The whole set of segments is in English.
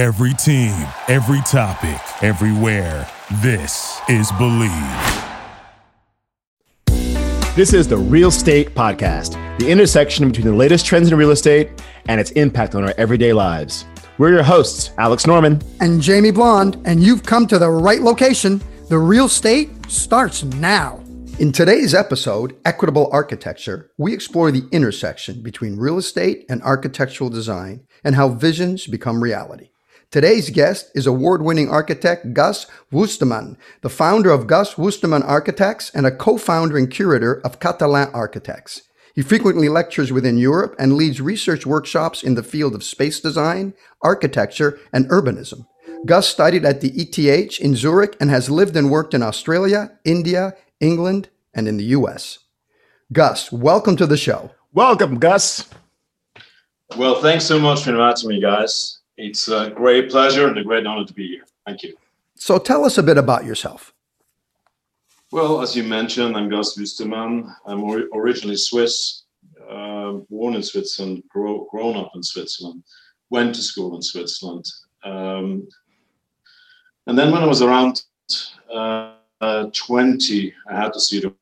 Every team, every topic, everywhere. This is Believe. This is the Real State Podcast, the intersection between the latest trends in real estate and its impact on our everyday lives. We're your hosts, Alex Norman and Jamie Blonde, and you've come to the right location. The Real State starts now. In today's episode, Equitable Architecture, we explore the intersection between real estate and architectural design and how visions become reality. Today's guest is award winning architect Gus Wüstemann, the founder of Gus Wüstemann Architects and a co founder and curator of Catalan Architects. He frequently lectures within Europe and leads research workshops in the field of space design, architecture, and urbanism. Gus studied at the ETH in Zurich and has lived and worked in Australia, India, England, and in the US. Gus, welcome to the show. Welcome, Gus. Well, thanks so much for inviting me, guys. It's a great pleasure and a great honor to be here. Thank you. So tell us a bit about yourself. Well, as you mentioned, I'm Gus Wüstemann. I'm originally Swiss, uh, born in Switzerland, grow, grown up in Switzerland, went to school in Switzerland. Um, and then when I was around uh, uh, 20, I had to see the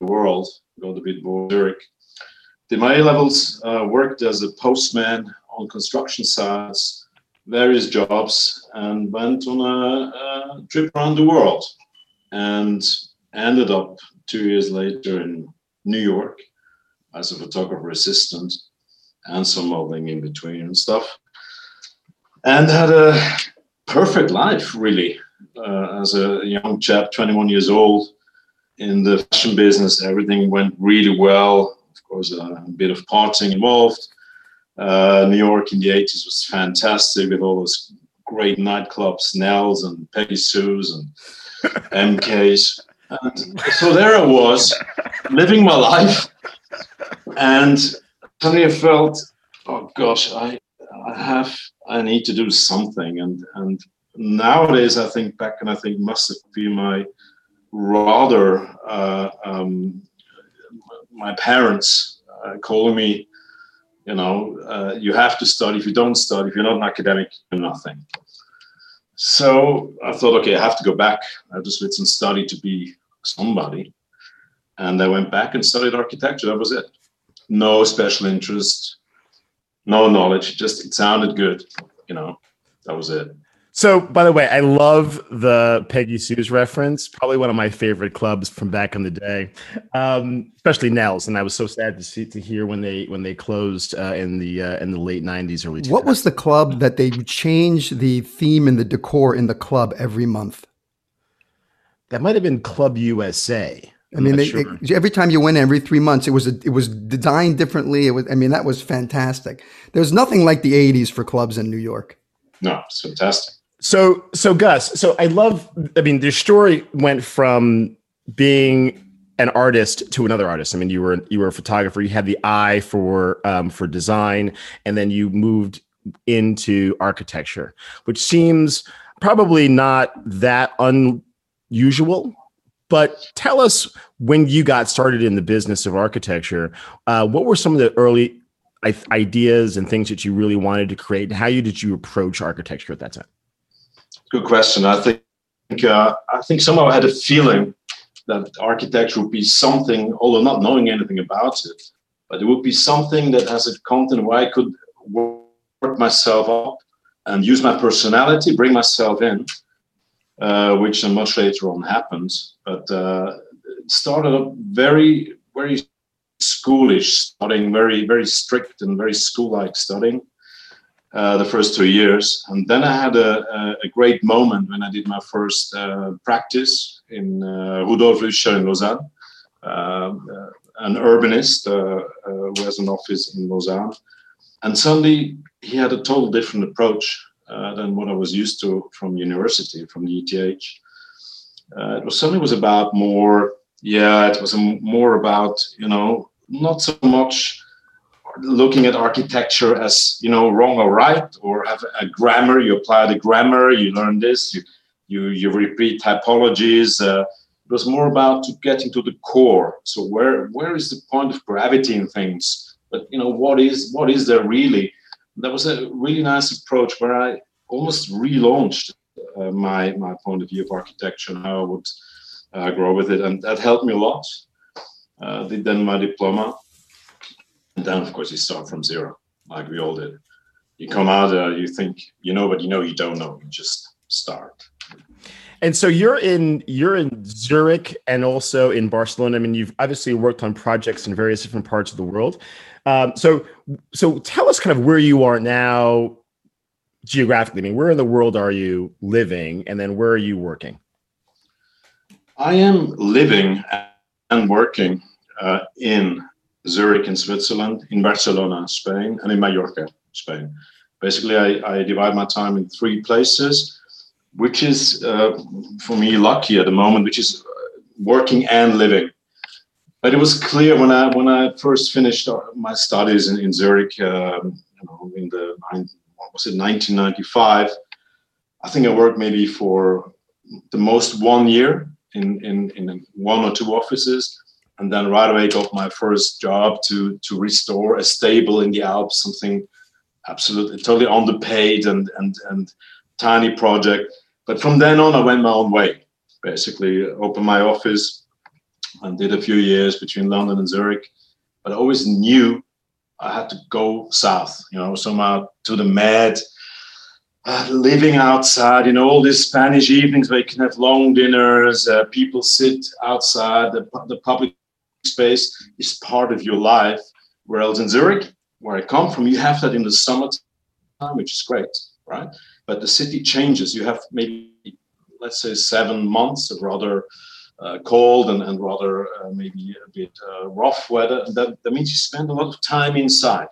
world, got a bit bored. Zurich. Did my A levels, uh, worked as a postman on construction sites various jobs and went on a, a, trip around the world and ended up two years later in New York as a photographer assistant and some modeling in between and stuff. And had a perfect life, really, uh, as a young chap, 21 years old, in the fashion business. Everything went really well. Of course, a bit of partying involved uh, New York in the 80s was fantastic with all those great nightclubs, Nell's and Peggy Sue's and MK's. And so there I was, living my life. And suddenly I felt, oh gosh, I, I have, I need to do something. And, and nowadays I think back and I think must have been my rather, uh, um, my parents uh, calling me you know, uh, you have to study. If you don't study, if you're not an academic, you're nothing. So I thought, okay, I have to go back. I just to Switzerland study to be somebody. And I went back and studied architecture. That was it. No special interest, no knowledge. Just it sounded good. You know, that was it. So, by the way, I love the Peggy Sue's reference. Probably one of my favorite clubs from back in the day, um, especially Nell's. And I was so sad to see to hear when they when they closed uh, in the uh, in the late '90s, early. 2000s. What was the club that they changed the theme and the decor in the club every month? That might have been Club USA. I'm i mean, they, sure. they, every time you went every three months, it was a, it was designed differently. It was, I mean, that was fantastic. There's nothing like the '80s for clubs in New York. No, it's fantastic. So, so Gus, so I love. I mean, your story went from being an artist to another artist. I mean, you were you were a photographer. You had the eye for um, for design, and then you moved into architecture, which seems probably not that unusual. But tell us when you got started in the business of architecture. Uh, what were some of the early ideas and things that you really wanted to create? And how you did you approach architecture at that time? Good question. I think uh, I think somehow I had a feeling that architecture would be something, although not knowing anything about it, but it would be something that has a content where I could work myself up and use my personality, bring myself in, uh, which much later on happened. But uh, it started up very, very schoolish, studying very, very strict and very school-like studying uh, the first two years. And then I had a, a, great moment when I did my first uh, practice in uh, Rudolf Lüscher in Lausanne, uh, an urbanist uh, who has an office in Lausanne. And suddenly he had a total different approach than what I was used to from university, from the ETH. it was suddenly was about more, yeah, it was more about, you know, not so much looking at architecture as you know wrong or right or have a grammar you apply the grammar you learn this you you, you repeat typologies uh, it was more about to getting to the core. So where where is the point of gravity in things? But you know what is what is there really? That was a really nice approach where i almost relaunched uh, my my point of view of architecture and how I would uh, grow with it, and that helped me a lot. Uh, did then my diploma, and then of course you start from zero, like we all did. You come out, uh, you think you know, but you know you don't know. You just start. And so you're in you're in Zurich and also in Barcelona. I mean, you've obviously worked on projects in various different parts of the world. Um, so so tell us kind of where you are now geographically. I mean, where in the world are you living, and then where are you working? I am living and working uh, in Zurich in Switzerland, in Barcelona, Spain, and in Mallorca, Spain. Basically, I, I divide my time in three places, which is uh, for me lucky at the moment, which is uh, working and living. But it was clear when I when I first finished uh, my studies in, in Zurich, um, you know, in the what was it 1995. I think I worked maybe for the most one year in, in, in one or two offices and then right away got my first job to to restore a stable in the Alps, something absolutely totally underpaid and and and tiny project. But from then on, I went my own way. Basically, opened my office and did a few years between London and Zurich. But I always knew I had to go south, you know, somehow to the Med, uh, living outside, you know, all these Spanish evenings where you can have long dinners, uh, people sit outside, the, the public space is part of your life. Whereas in Zurich, where I come from, you have that in the summertime, which is great, right? But the city changes. You have maybe, let's say, seven months of rather uh, cold and, and rather uh, maybe a bit uh, rough weather. That, that means you spend a lot of time inside.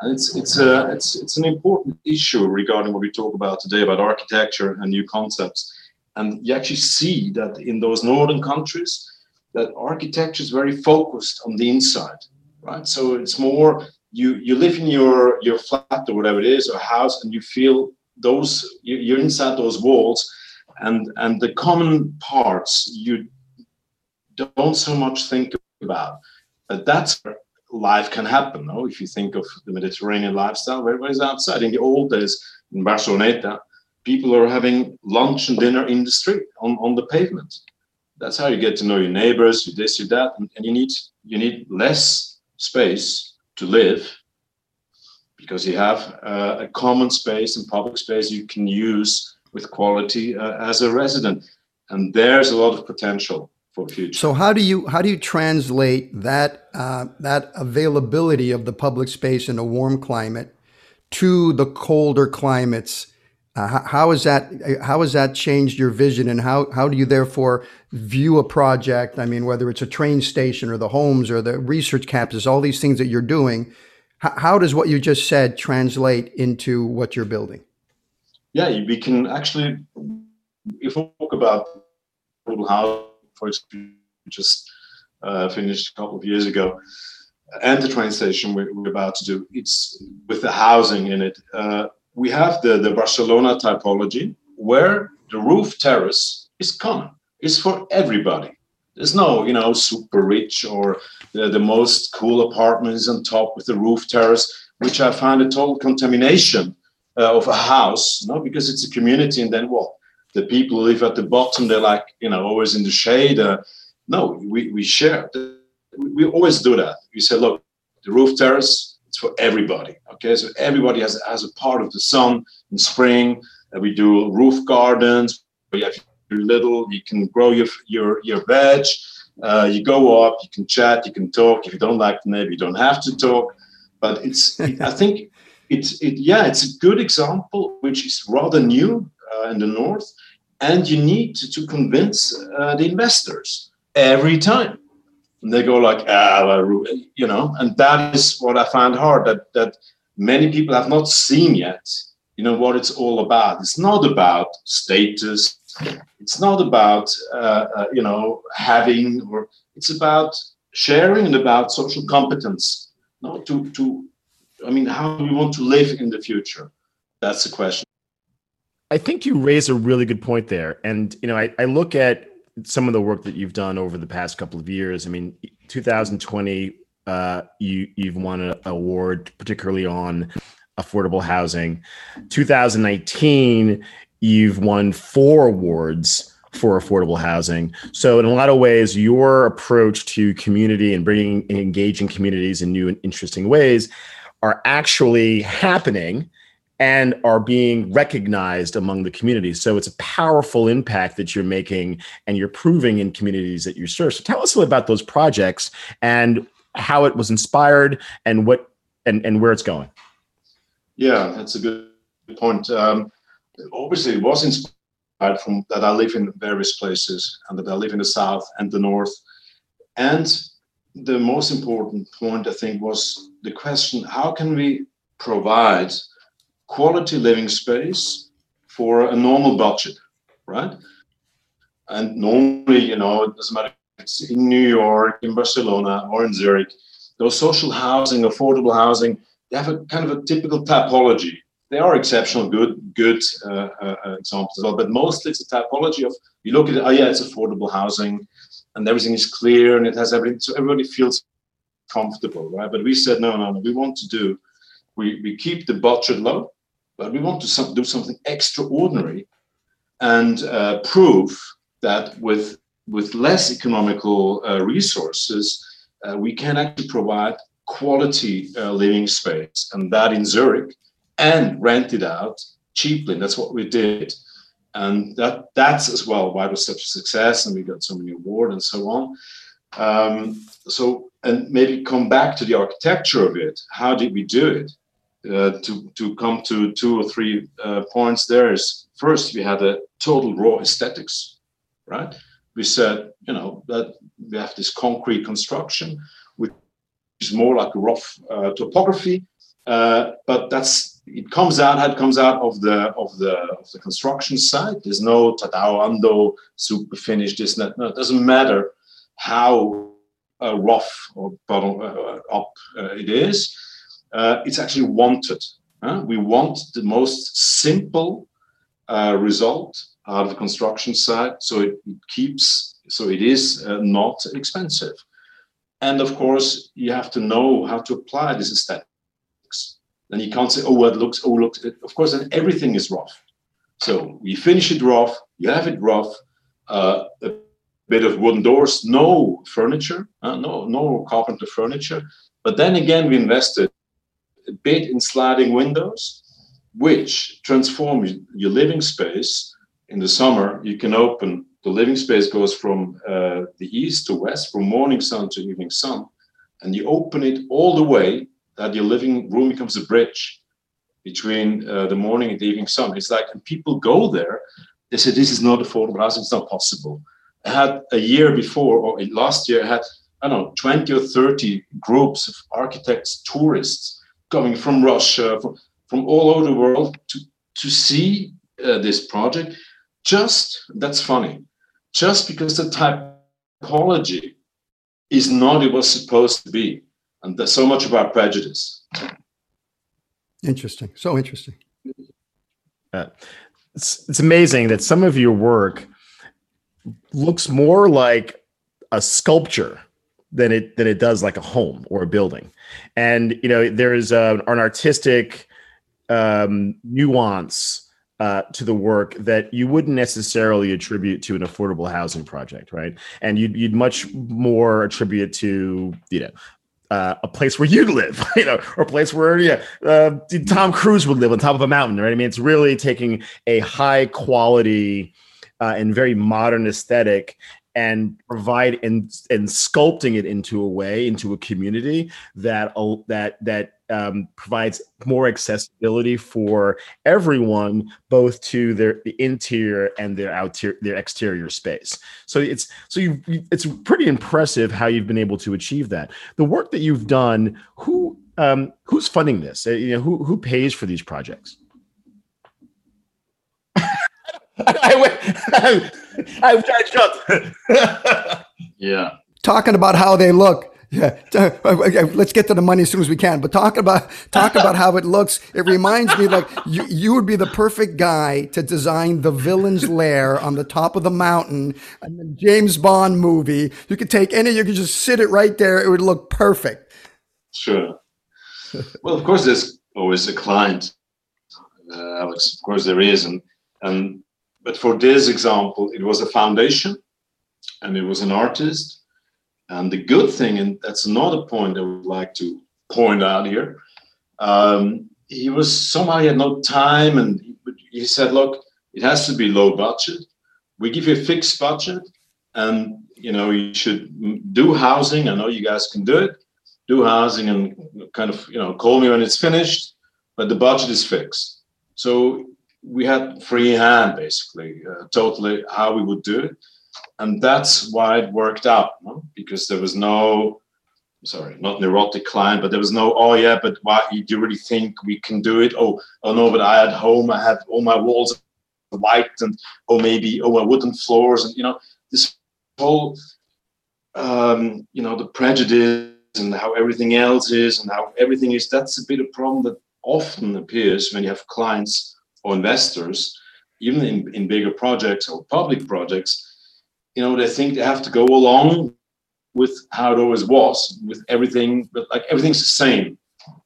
And it's, it's, a, it's, it's an important issue regarding what we talk about today about architecture and new concepts. And you actually see that in those northern countries, that architecture is very focused on the inside, right? So it's more you you live in your your flat or whatever it is or house, and you feel those you're inside those walls, and and the common parts you don't so much think about. But that's where life can happen. No, if you think of the Mediterranean lifestyle, is outside? In the old days in Barcelona, people are having lunch and dinner in the street on, on the pavement that's how you get to know your neighbors you this you that and, and you need you need less space to live because you have uh, a common space and public space you can use with quality uh, as a resident. And there's a lot of potential for future. So how do you how do you translate that uh, that availability of the public space in a warm climate to the colder climates uh, how has that how has that changed your vision, and how how do you therefore view a project? I mean, whether it's a train station or the homes or the research campuses, all these things that you're doing. How, how does what you just said translate into what you're building? Yeah, we can actually, if we talk about how, for example, just uh, finished a couple of years ago, and the train station we're, we're, about to do, it's with the housing in it. Uh, we have the, the Barcelona typology where the roof terrace is common, it's for everybody. There's no, you know, super rich or the, the most cool apartment is on top with the roof terrace, which I find a total contamination uh, of a house, you know, because it's a community. And then what? The people who live at the bottom, they're like, you know, always in the shade. Uh, no, we, we share. We always do that. We say, look, the roof terrace, it's for everybody. Okay, so everybody has, has a part of the sun in spring. Uh, we do roof gardens. We have little, you can grow your your your veg. Uh, you go up, you can chat, you can talk. If you don't like the neighbor, you don't have to talk. But it's, I think it's, it, yeah, it's a good example, which is rather new uh, in the north, and you need to, to convince uh, the investors every time and they go like ah you know? And that is what i find hard that that many people have not seen yet you know what it's all about. It's not about status. It's not about uh, uh, you know having or it's about sharing and about social competence no to to i mean how we want to live in the future? That's the question. I think you raise a really good point there. And you know i, I look at some of the work that you've done over the past couple of years. I mean, 2020, uh, you you've won an award, particularly on affordable housing. 2019, you've won four awards for affordable housing. So, in a lot of ways, your approach to community and bringing engaging communities in new and interesting ways are actually happening and are being recognized among the community. So it's a powerful impact that you're making and you're proving in communities that you serve. So tell us a little about those projects and how it was inspired and what and, and where it's going. Yeah, that's a good point. Um, obviously, it was inspired from that I live in various places and that I live in the south and the north. And the most important point, I think, was the question how can we provide quality living space for a normal budget, right? And normally, you know, it doesn't matter if it's in New York, in Barcelona, or in Zurich, those social housing, affordable housing, they have a kind of a typical typology. They are exceptional good good uh, uh, examples as well, but mostly it's a typology of you look at it, oh yeah, it's affordable housing, and everything is clear and it has everything, so everybody feels comfortable, right? But we said no, no, no. We want to do, we we keep the budget low, but we want to do something extraordinary and uh, prove that with with less economical uh, resources, uh, we can actually provide quality uh, living space, and that in Zurich, and rent it out cheaply. And that's what we did, and that that's as well why it was such a success, and we got so many awards and so on. Um, so, and maybe come back to the architecture of it. How did we do it? Uh, to to come to two or three uh, points there is first we had a total raw aesthetics right? We said you know that we have this concrete construction which is more like a rough uh, topography uh, but that's it comes out it comes out of the of the of the construction site. There's no tadao ando super finish this no it doesn't matter how uh, rough or bottom up it is uh, it's actually wanted. We want the most simple uh, result out of the construction side, so it, keeps, so it is uh, not expensive. And of course, you have to know how to apply this aesthetics. Then you can't say, "Oh, it looks, oh, looks." Of course, then everything is rough. So we finish it rough. You have it rough. Uh, a bit of wooden doors, no furniture, uh, no no carpenter furniture. But then again, we invested a bit in sliding windows, which transform your living space. In the summer, you can open the living space goes from uh, the east to west, from morning sun to evening sun, and you open it all the way that your living room becomes a bridge between uh, the morning and the evening sun. It's like, and people go there, they say, This is not affordable housing, it's not possible. I had a year before, or last year, I had, I don't know, 20 or 30 groups of architects, tourists coming from Russia, from, from all over the world to, to see uh, this project. Just, that's funny, just because the typology is not what it was supposed to be. And there's so much about prejudice. Interesting. So interesting. Uh, it's, it's amazing that some of your work looks more like a sculpture than it than it does like a home or a building. And you know, there's a, an artistic um, nuance uh, to the work that you wouldn't necessarily attribute to an affordable housing project, right? And you'd you'd much more attribute to you know uh, a place where you'd live, you know, or a place where yeah, uh, Tom Cruise would live on top of a mountain, right? I mean, it's really taking a high quality uh, and very modern aesthetic and provide and and sculpting it into a way into a community that that that um, provides more accessibility for everyone, both to their the interior and their outer their exterior space. So it's so you it's pretty impressive how you've been able to achieve that. The work that you've done, who um, who's funding this? Uh, you know, who who pays for these projects? I went. I tried yeah. Talking about how they look. Yeah, let's get to the money as soon as we can. But talk about talk about how it looks. It reminds me like you you would be the perfect guy to design the villain's lair on the top of the mountain in the James Bond movie. You could take any, you could just sit it right there. It would look perfect. Sure. Well, of course, there's always a client, uh, Alex. Of course, there is, and and but for this example, it was a foundation, and it was an artist. And the good thing, and that's another point I would like to point out here, um, he was somehow he had no time, and he, he said, "Look, it has to be low budget. We give you a fixed budget, and you know you should do housing. I know you guys can do it. Do housing, and kind of you know call me when it's finished, but the budget is fixed." So we had free hand basically, uh, totally how we would do it, and that's why it worked out no? because there was no sorry, not neurotic client, but there was no, oh yeah, but why do you really think we can do it? Oh, oh no, but I at home I have all my walls white and oh maybe oh wooden floors and you know this whole um, you know the prejudice and how everything else is and how everything is. That's a bit of problem that often appears when you have clients or investors, even in, in bigger projects or public projects. You know, they think they have to go along with how it always was, with everything, but like everything's the same.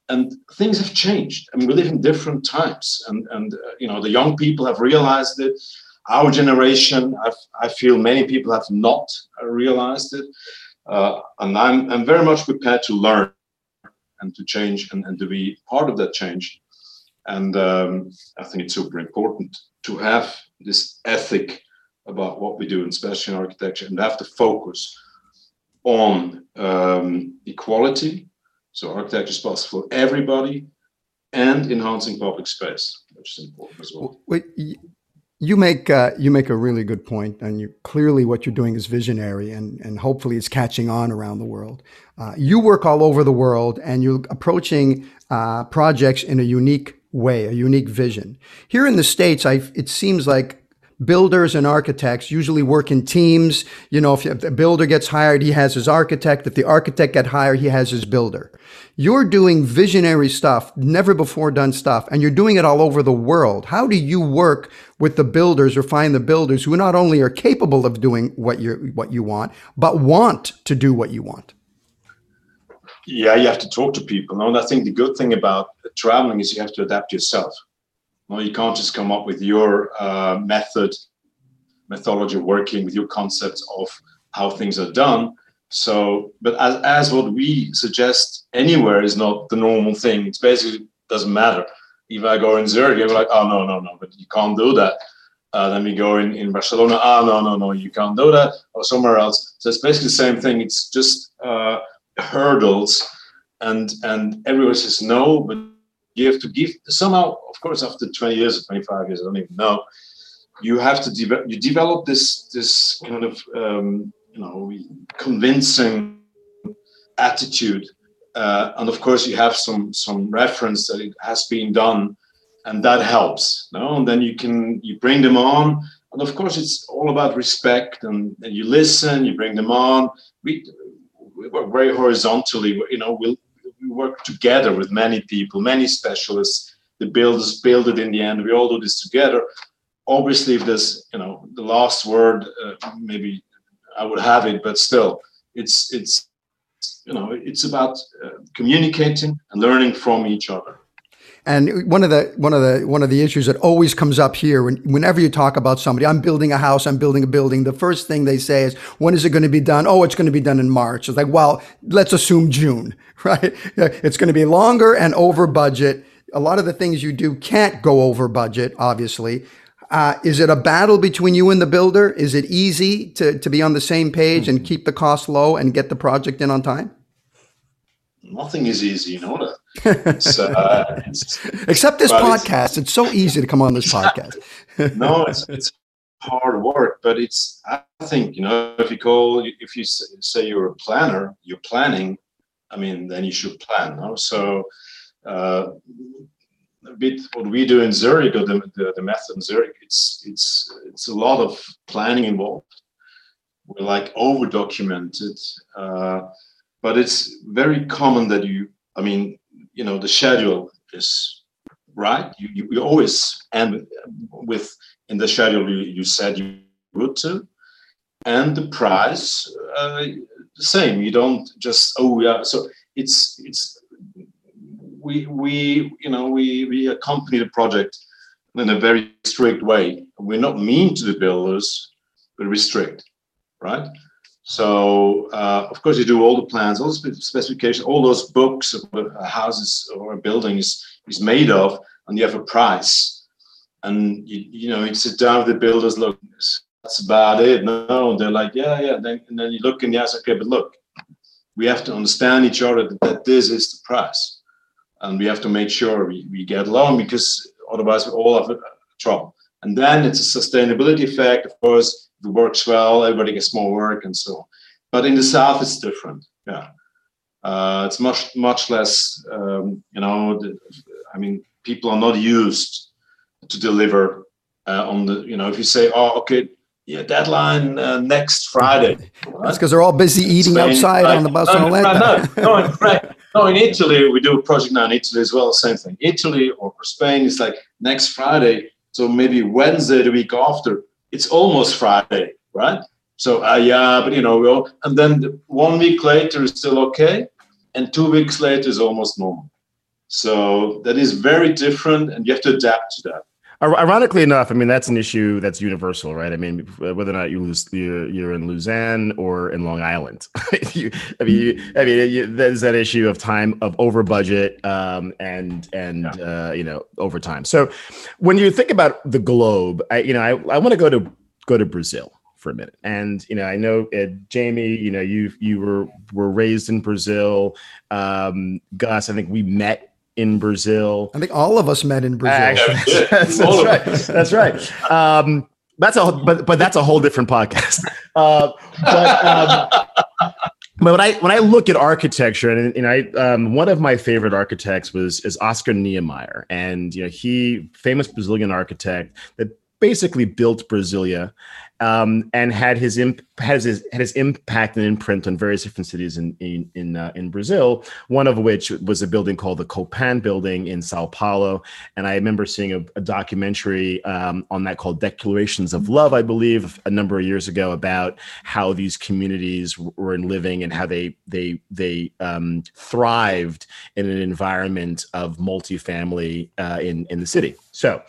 And things have changed. I mean, we live in different times, and and uh, you know the young people have realized it. Our generation, I've, I feel many people have not realized it, uh, and I'm I'm very much prepared to learn and to change and, and to be part of that change. And um, I think it's super important to have this ethic about what we do, especially in architecture, and have to focus on um, equality, so architecture is possible for everybody, and enhancing public space, which is important as well. Wait, you make uh, you make a really good point, and you clearly what you're doing is visionary, and and hopefully it's catching on around the world. Uh, you work all over the world, and you're approaching uh, projects in a unique way, a unique vision. Here in the states, I it seems like builders and architects usually work in teams. You know, if, the builder gets hired, he has his architect. If the architect get hired, he has his builder. You're doing visionary stuff, never before done stuff, and you're doing it all over the world. How do you work with the builders or find the builders who not only are capable of doing what you what you want, but want to do what you want? Yeah, you have to talk to people. And I think the good thing about traveling is you have to adapt yourself. Well, you can't just come up with your uh, method, methodology working with your concepts of how things are done. So, but as, as what we suggest anywhere is not the normal thing. It basically doesn't matter. If I go in Zurich, you're like, oh no, no, no, but you can't do that. Uh, then we go in, in Barcelona, ah oh, no, no, no, you can't do that, or somewhere else. So it's basically the same thing. It's just uh, hurdles, and and everyone says no, but you have to give somehow of course after 20 years or 25 years i don't even know you have to develop you develop this this kind of um, you know convincing attitude uh, and of course you have some some reference that it has been done and that helps no? And then you can you bring them on and of course it's all about respect and, and you listen you bring them on. We, we work very horizontally you know we'll we work together with many people, many specialists. The builders build it in the end. We all do this together. Obviously, if there's you know the last word, uh, maybe I would have it, but still, it's it's you know it's about uh, communicating and learning from each other. And one of the one of the one of the issues that always comes up here when, whenever you talk about somebody, I'm building a house, I'm building a building. The first thing they say is, "When is it going to be done?" Oh, it's going to be done in March. It's like, well, let's assume June, right? It's going to be longer and over budget. A lot of the things you do can't go over budget, obviously. Uh, is it a battle between you and the builder? Is it easy to, to be on the same page and keep the cost low and get the project in on time? Nothing is easy, you know that. It's, uh, Except this podcast. It's, it's, so easy to come on this podcast. no, it's, it's hard work, but it's, I think, you know, if you call, if you say you're a planner, you're planning, I mean, then you should plan. No? So, uh, a bit what we do in Zurich, or the, the, the method in Zurich, it's, it's, it's a lot of planning involved. We're like over documented, uh, but it's very common that you, I mean, you know the schedule is right. You, you, you always end with in the schedule you, you said you would to, and the price uh, the same. You don't just oh yeah. So it's it's we we you know we we accompany the project in a very strict way. We're not mean to the builders, but we're strict, right? So uh, of course you do all the plans, all the specifications, all those books of a house is or a building is, is made of, and you have a price. And you, you know, you sit down with the builders, look, that's about it. No, they're like, yeah, yeah. Then, and then you look and you ask, okay, but look, we have to understand each other that, that this is the price. And we have to make sure we, we get along because otherwise we all have trouble. And then it's a sustainability effect. Of course, works well, everybody gets more work and so on. But in the South, it's different. Yeah. Uh, it's much, much less, um, you know, the, I mean, people are not used to deliver uh, on the, you know, if you say, oh, okay, yeah, deadline uh, next Friday. Right? That's because they're all busy eating Spain, outside right? on the bus no, no, no, in fact, no, in Italy, we do a project now in Italy as well, same thing. Italy or Spain is like next Friday. So maybe Wednesday the week after, it's almost Friday, right? So, uh, yeah, but you know, we'll, and then one week later is still okay. And two weeks later is almost normal. So that is very different and you have to adapt to that. Ironically enough, I mean that's an issue that's universal, right? I mean, whether or not you lose, you're, you're in Lausanne or in Long Island, you, I mean, you, I mean, you, there's that issue of time of over budget um, and and yeah. uh, you know over time. So when you think about the globe, I you know I, I want to go to go to Brazil for a minute, and you know I know uh, Jamie, you know you you were were raised in Brazil. Um, Gus, I think we met in Brazil. I think all of us met in Brazil. Actually, that's, that's, right. That's right. Um, that's a but but that's a whole different podcast. Uh, but um, but when I when I look at architecture and, and I um, one of my favorite architects was is Oscar Niemeyer and you know he famous Brazilian architect that basically built Brasilia um, and had his imp- has his had his impact and imprint on various different cities in in in, uh, in, Brazil. One of which was a building called the Copan Building in Sao Paulo, and I remember seeing a, a documentary um, on that called Declarations of Love, I believe, a number of years ago about how these communities were living and how they they they um, thrived in an environment of multifamily uh, in in the city. So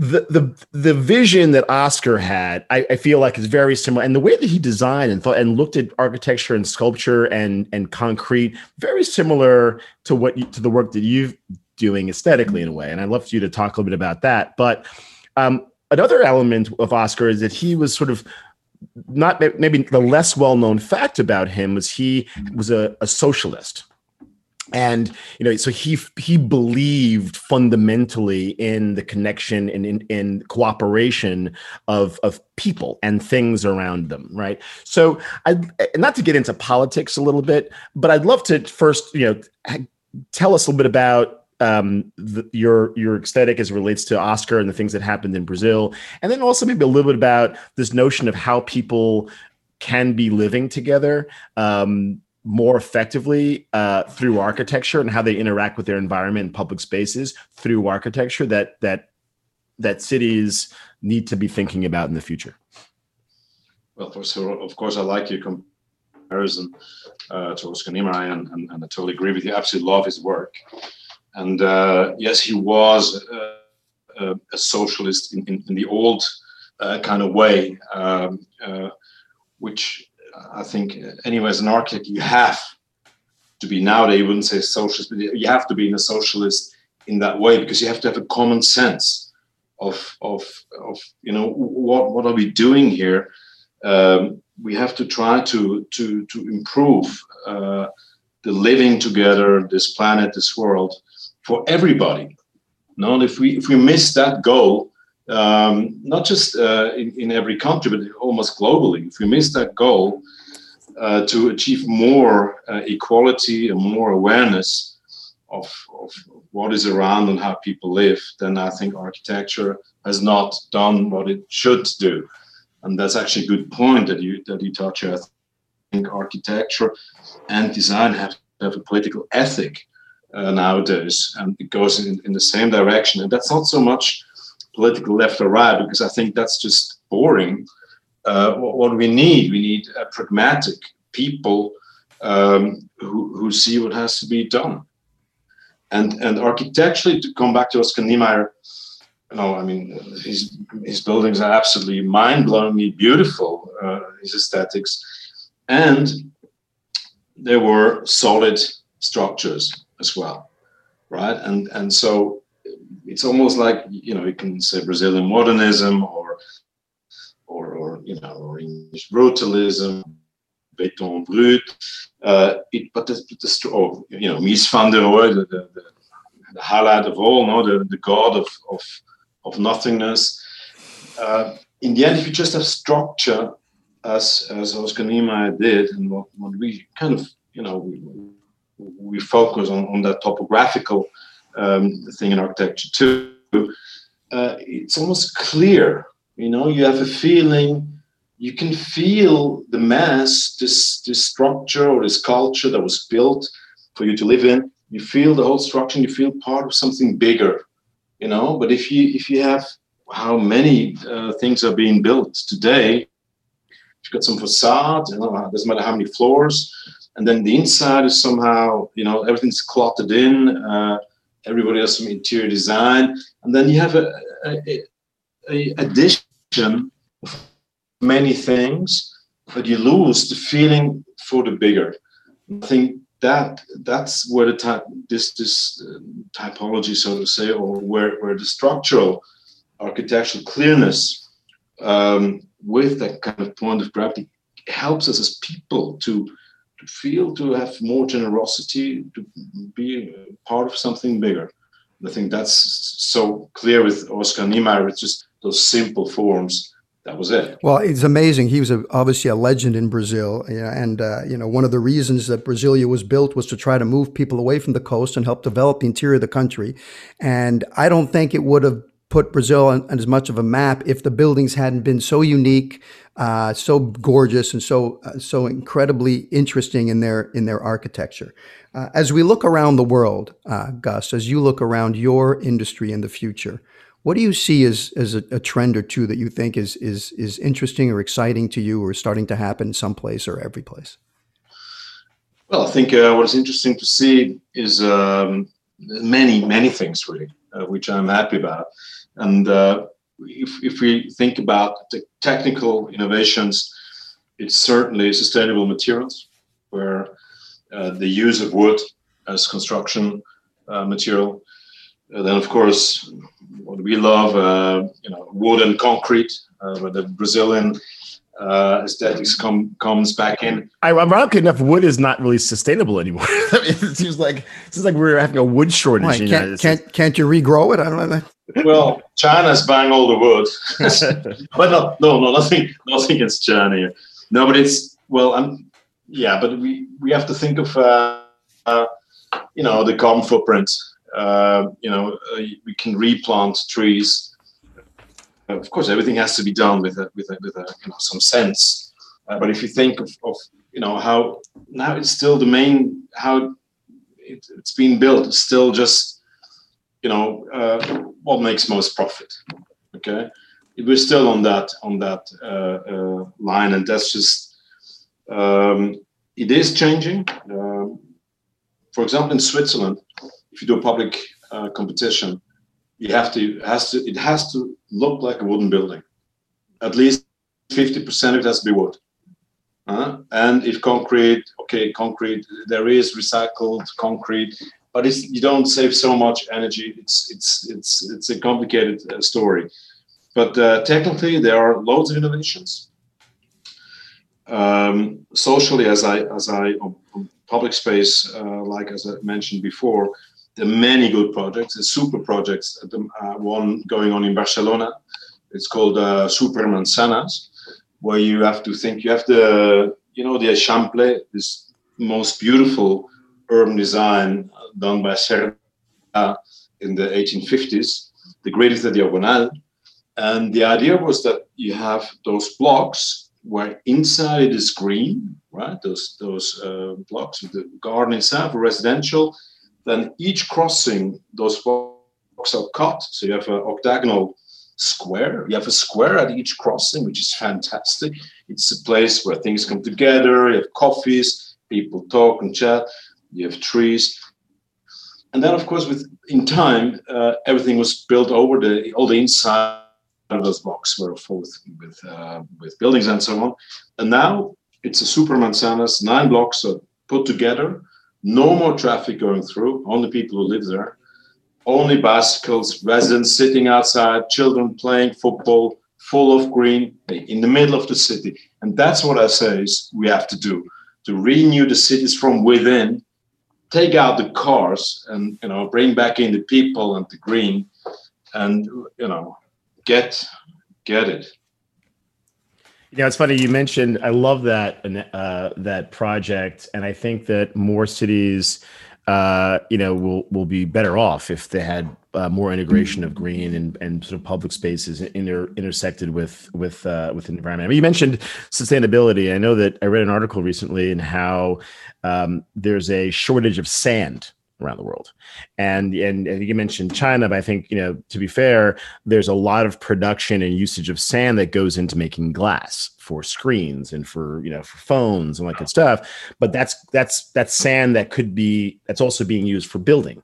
the the the vision that Oscar had, I, I, feel like is very similar, and the way that he designed and thought and looked at architecture and sculpture and and concrete, very similar to what you, to the work that you're doing aesthetically in a way. And I'd love for you to talk a little bit about that. But um, another element of Oscar is that he was sort of not maybe the less well known fact about him was he was a, a socialist and you know so he he believed fundamentally in the connection and in, in cooperation of of people and things around them right? So i not to get into politics a little bit but i'd love to first you know tell us a little bit about um, the, your your aesthetic as it relates to Oscar and the things that happened in Brazil, and then also maybe a little bit about this notion of how people can be living together um, more effectively uh, through architecture and how they interact with their environment and public spaces through architecture that that that cities need to be thinking about in the future. Well, for sure, of course, I like your comparison uh, to Oscar Niemeyer, and, and, and, I totally agree with you. I absolutely love his work, and uh, yes, he was uh, a, a socialist in, in, in the old uh, kind of way, um, uh, which I think anyway, as an architect, you have to be nowadays. You wouldn't say socialist, but you have to be in a socialist in that way because you have to have a common sense of of of you know what what are we doing here. Um, we have to try to to to improve uh, the living together, this planet, this world, for everybody. Not if we if we miss that goal, um, not just uh, in, in every country, but almost globally. If we miss that goal uh, to achieve more uh, equality and more awareness of, of what is around and how people live, then I think architecture has not done what it should do. And that's actually a good point that you that you touch. I think architecture and design have, have a political ethic uh, nowadays, and it goes in, in the same direction. And that's not so much political left or right because I think that's just boring. Uh, what, we need, we need a pragmatic people um, who, who see what has to be done. And and architecturally, to come back to Oscar Niemeyer, you know, I mean, his his buildings are absolutely mind-blowingly beautiful. Uh, his aesthetics, and there were solid structures as well, right? And and so it's almost like you know you can say Brazilian modernism or or, or you know or English brutalism, béton brut. Uh, it, but the, the or, you know Mies van der Rohe, the, the, the, the highlight of all, no, the, the god of of of nothingness. Uh, in the end, if you just have structure, as as Oscar Niemeyer did, and what, what we kind of you know we, we focus on, on that topographical um, thing in architecture too. Uh, it's almost clear, you know, you have a feeling, you can feel the mass, this this structure or this culture that was built for you to live in. You feel the whole structure, and you feel part of something bigger you know but if you if you have how many uh, things are being built today you've got some facade you know doesn't matter how many floors and then the inside is somehow you know everything's clotted in uh, everybody has some interior design. And then you have a, a, a addition of many things but you lose the feeling for the bigger. I think that that's where the type this this uh, typology, so to say, or where where the structural architectural clearness um, with that kind of point of gravity helps us as people to to feel to have more generosity to be part of something bigger. I think that's so clear with Oscar Niemeyer. It's just those simple forms that was it. Well, it's amazing. He was a, obviously a legend in Brazil, and uh, you know one of the reasons that Brasilia was built was to try to move people away from the coast and help develop the interior of the country. And I don't think it would have put Brazil on, on as much of a map if the buildings hadn't been so unique, uh, so gorgeous, and so uh, so incredibly interesting in their in their architecture. Uh, as we look around the world, uh, Gus, as you look around your industry in the future. What do you see as, as a, a, trend or two that you think is, is, is interesting or exciting to you or starting to happen someplace or every place? Well, I think uh, what is interesting to see is um, many, many things really, uh, which I'm happy about. And uh, if, if we think about the technical innovations, it's certainly sustainable materials, where uh, the use of wood as construction uh, material. Uh, then, of course, what we love, uh, you know, wood and concrete, uh, where the Brazilian uh, aesthetics come, comes back in. Ironically enough, wood is not really sustainable anymore. it seems like it seems like we're having a wood shortage. Why, can't, can't, can't you regrow it? I don't know. well, China's buying all the wood, but no, no, no, nothing, nothing against China. Here. No, but it's well, I'm, yeah, but we we have to think of uh, uh, you know the carbon footprint uh, you know, uh, we can replant trees. Of course, everything has to be done with a, with a, with a, you know, some sense. Uh, but if you think of, of, you know, how now it's still the main how it, has been built. It's still just, you know, uh, what makes most profit. Okay, we're still on that on that uh, line, and that's just um, it is changing. Um, for example, in Switzerland, if you do a public uh, competition, you have to has to it has to look like a wooden building. At least fifty percent of it has to be wood. Uh, and if concrete, okay, concrete, there is recycled concrete, but you don't save so much energy. It's it's it's it's a complicated uh, story. But uh, technically, there are loads of innovations. Um, socially, as I as I public space, uh, like as I mentioned before, are many good projects. There's super projects. The uh, one going on in Barcelona. It's called uh, Super where you have to think. You have the you know the Eixample, this most beautiful urban design done by Cerdà in the 1850s, the greatest the Diagonal. And the idea was that you have those blocks where inside it is green, right? Those those uh, blocks with the garden for residential, then each crossing, those blocks are cut. So you have an octagonal square. You have a square at each crossing, which is fantastic. It's a place where things come together. You have coffees, people talk and chat. You have trees. and then of course with in time uh, everything was built over the all the inside of those blocks were with with, uh, with buildings and so on and now it's a super manzanas nine blocks are put together no more traffic going through only people who live there. Only bicycles residents sitting outside children playing football full of green in the middle of the city. And that's what i say is we have to do to renew the cities from within take out the cars and you know bring back in the people and the green and you know get get it you know, it's funny you mentioned. I love that uh, that project, and I think that more cities, uh, you know, will will be better off if they had uh, more integration of green and, and sort of public spaces inter, intersected with with uh, with environment. I mean, you mentioned sustainability. I know that I read an article recently in how um, there's a shortage of sand around the world. And and you mentioned China, but I think you know to be fair, there's a lot of production and usage of sand that goes into making glass for screens and for you know for phones and like good stuff. But that's that's that's sand that could be that's also being used for building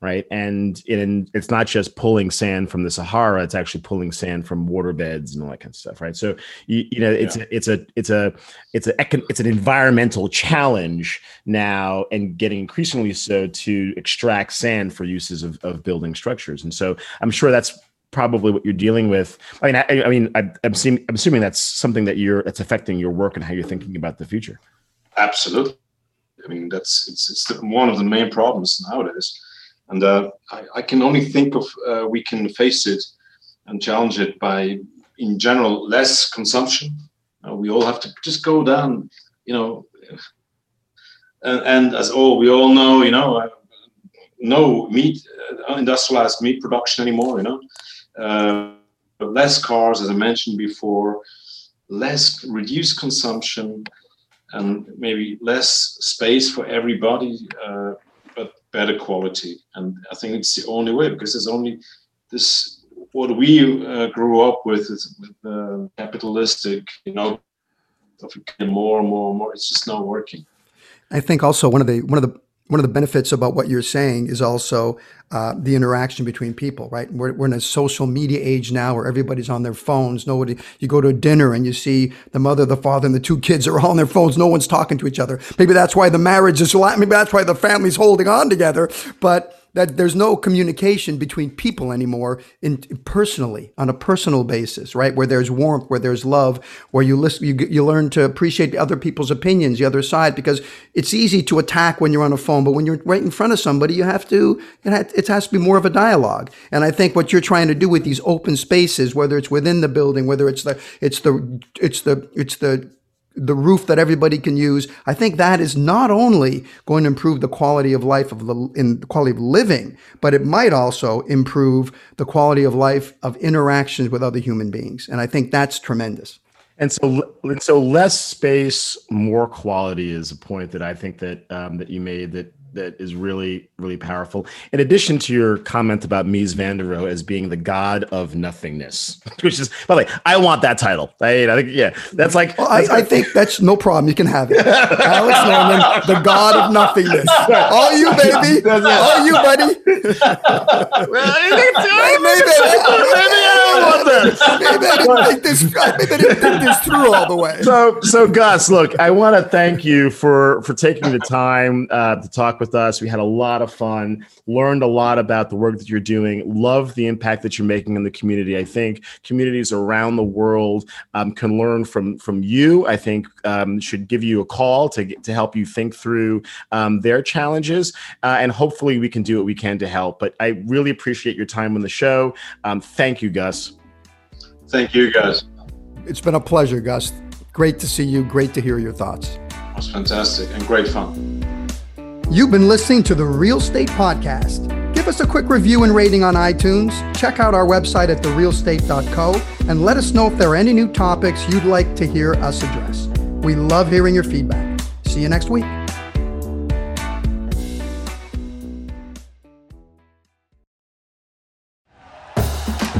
right? And and it's not just pulling sand from the Sahara; it's actually pulling sand from waterbeds and all that kind of stuff, right? So you, you know, it's yeah. a, it's a it's a it's a it's an environmental challenge now, and getting increasingly so to extract sand for uses of, of building structures. And so I'm sure that's probably what you're dealing with. I mean, I, I mean, I, am assuming, I'm assuming that's something that you're that's affecting your work and how you're thinking about the future. Absolutely. I mean, that's it's it's one of the main problems nowadays. And uh, I, I, can only think of uh, we can face it and challenge it by, in general, less consumption. Uh, we all have to just go down, you know. And, and as all we all know, you know, uh, no meat, uh, industrialized meat production anymore. You know, uh, less cars, as I mentioned before, less reduced consumption, and maybe less space for everybody better quality. And I think it's the only way because there's only this what we uh, grew up with is with capitalistic, you know, more and more and more. It's just not working. I think also one of the one of the one of the benefits about what you're saying is also uh, the interaction between people, right? We're, we're in a social media age now where everybody's on their phones. Nobody, you go to a dinner and you see the mother, the father, and the two kids are all on their phones. No one's talking to each other. Maybe that's why the marriage is, maybe that's why the family's holding on together. But that there's no communication between people anymore in personally on a personal basis right? Where there's warmth where there's love where you listen you, you learn to appreciate other people's opinions the other side because it's easy to attack when you're on a phone but when you're right in front of somebody you have to it has to be more of a dialogue. And i think what you're trying to do with these open spaces whether it's within the building whether it's the it's the it's the it's the the roof that everybody can use. I think that is not only going to improve the quality of life of the in the quality of living, but it might also improve the quality of life of interactions with other human beings. And I think that's tremendous. And so, and so less space, more quality is a point that I think that um, that you made that that is really, really powerful. In addition to your comment about Mies van der Rohe as being the god of nothingness, which is, by the way, I want that title. I, I think, yeah, that's like. Well, that's I, I, think that's no problem. You can have it. Alex Norman, the god of nothingness. All you, baby. All you, buddy. well, maybe, maybe, maybe I don't want that. Maybe I didn't think this. Maybe I didn't think this through all the way. So, so Gus, look, I want to thank you for for taking the time uh, to talk with with us. We had a lot of fun, learned a lot about the work that you're doing, love the impact that you're making in the community. I think communities around the world um, can learn from from you. I think um, should give you a call to get, to help you think through um, their challenges, uh, and hopefully we can do what we can to help. But I really appreciate your time on the show. Um, thank you, Gus. Thank you, Gus. It's been a pleasure, Gus. Great to see you. Great to hear your thoughts. It was fantastic and great fun. You've been listening to the Real State Podcast. Give us a quick review and rating on iTunes. Check out our website at therealestate.co and let us know if there are any new topics you'd like to hear us address. We love hearing your feedback. See you next week.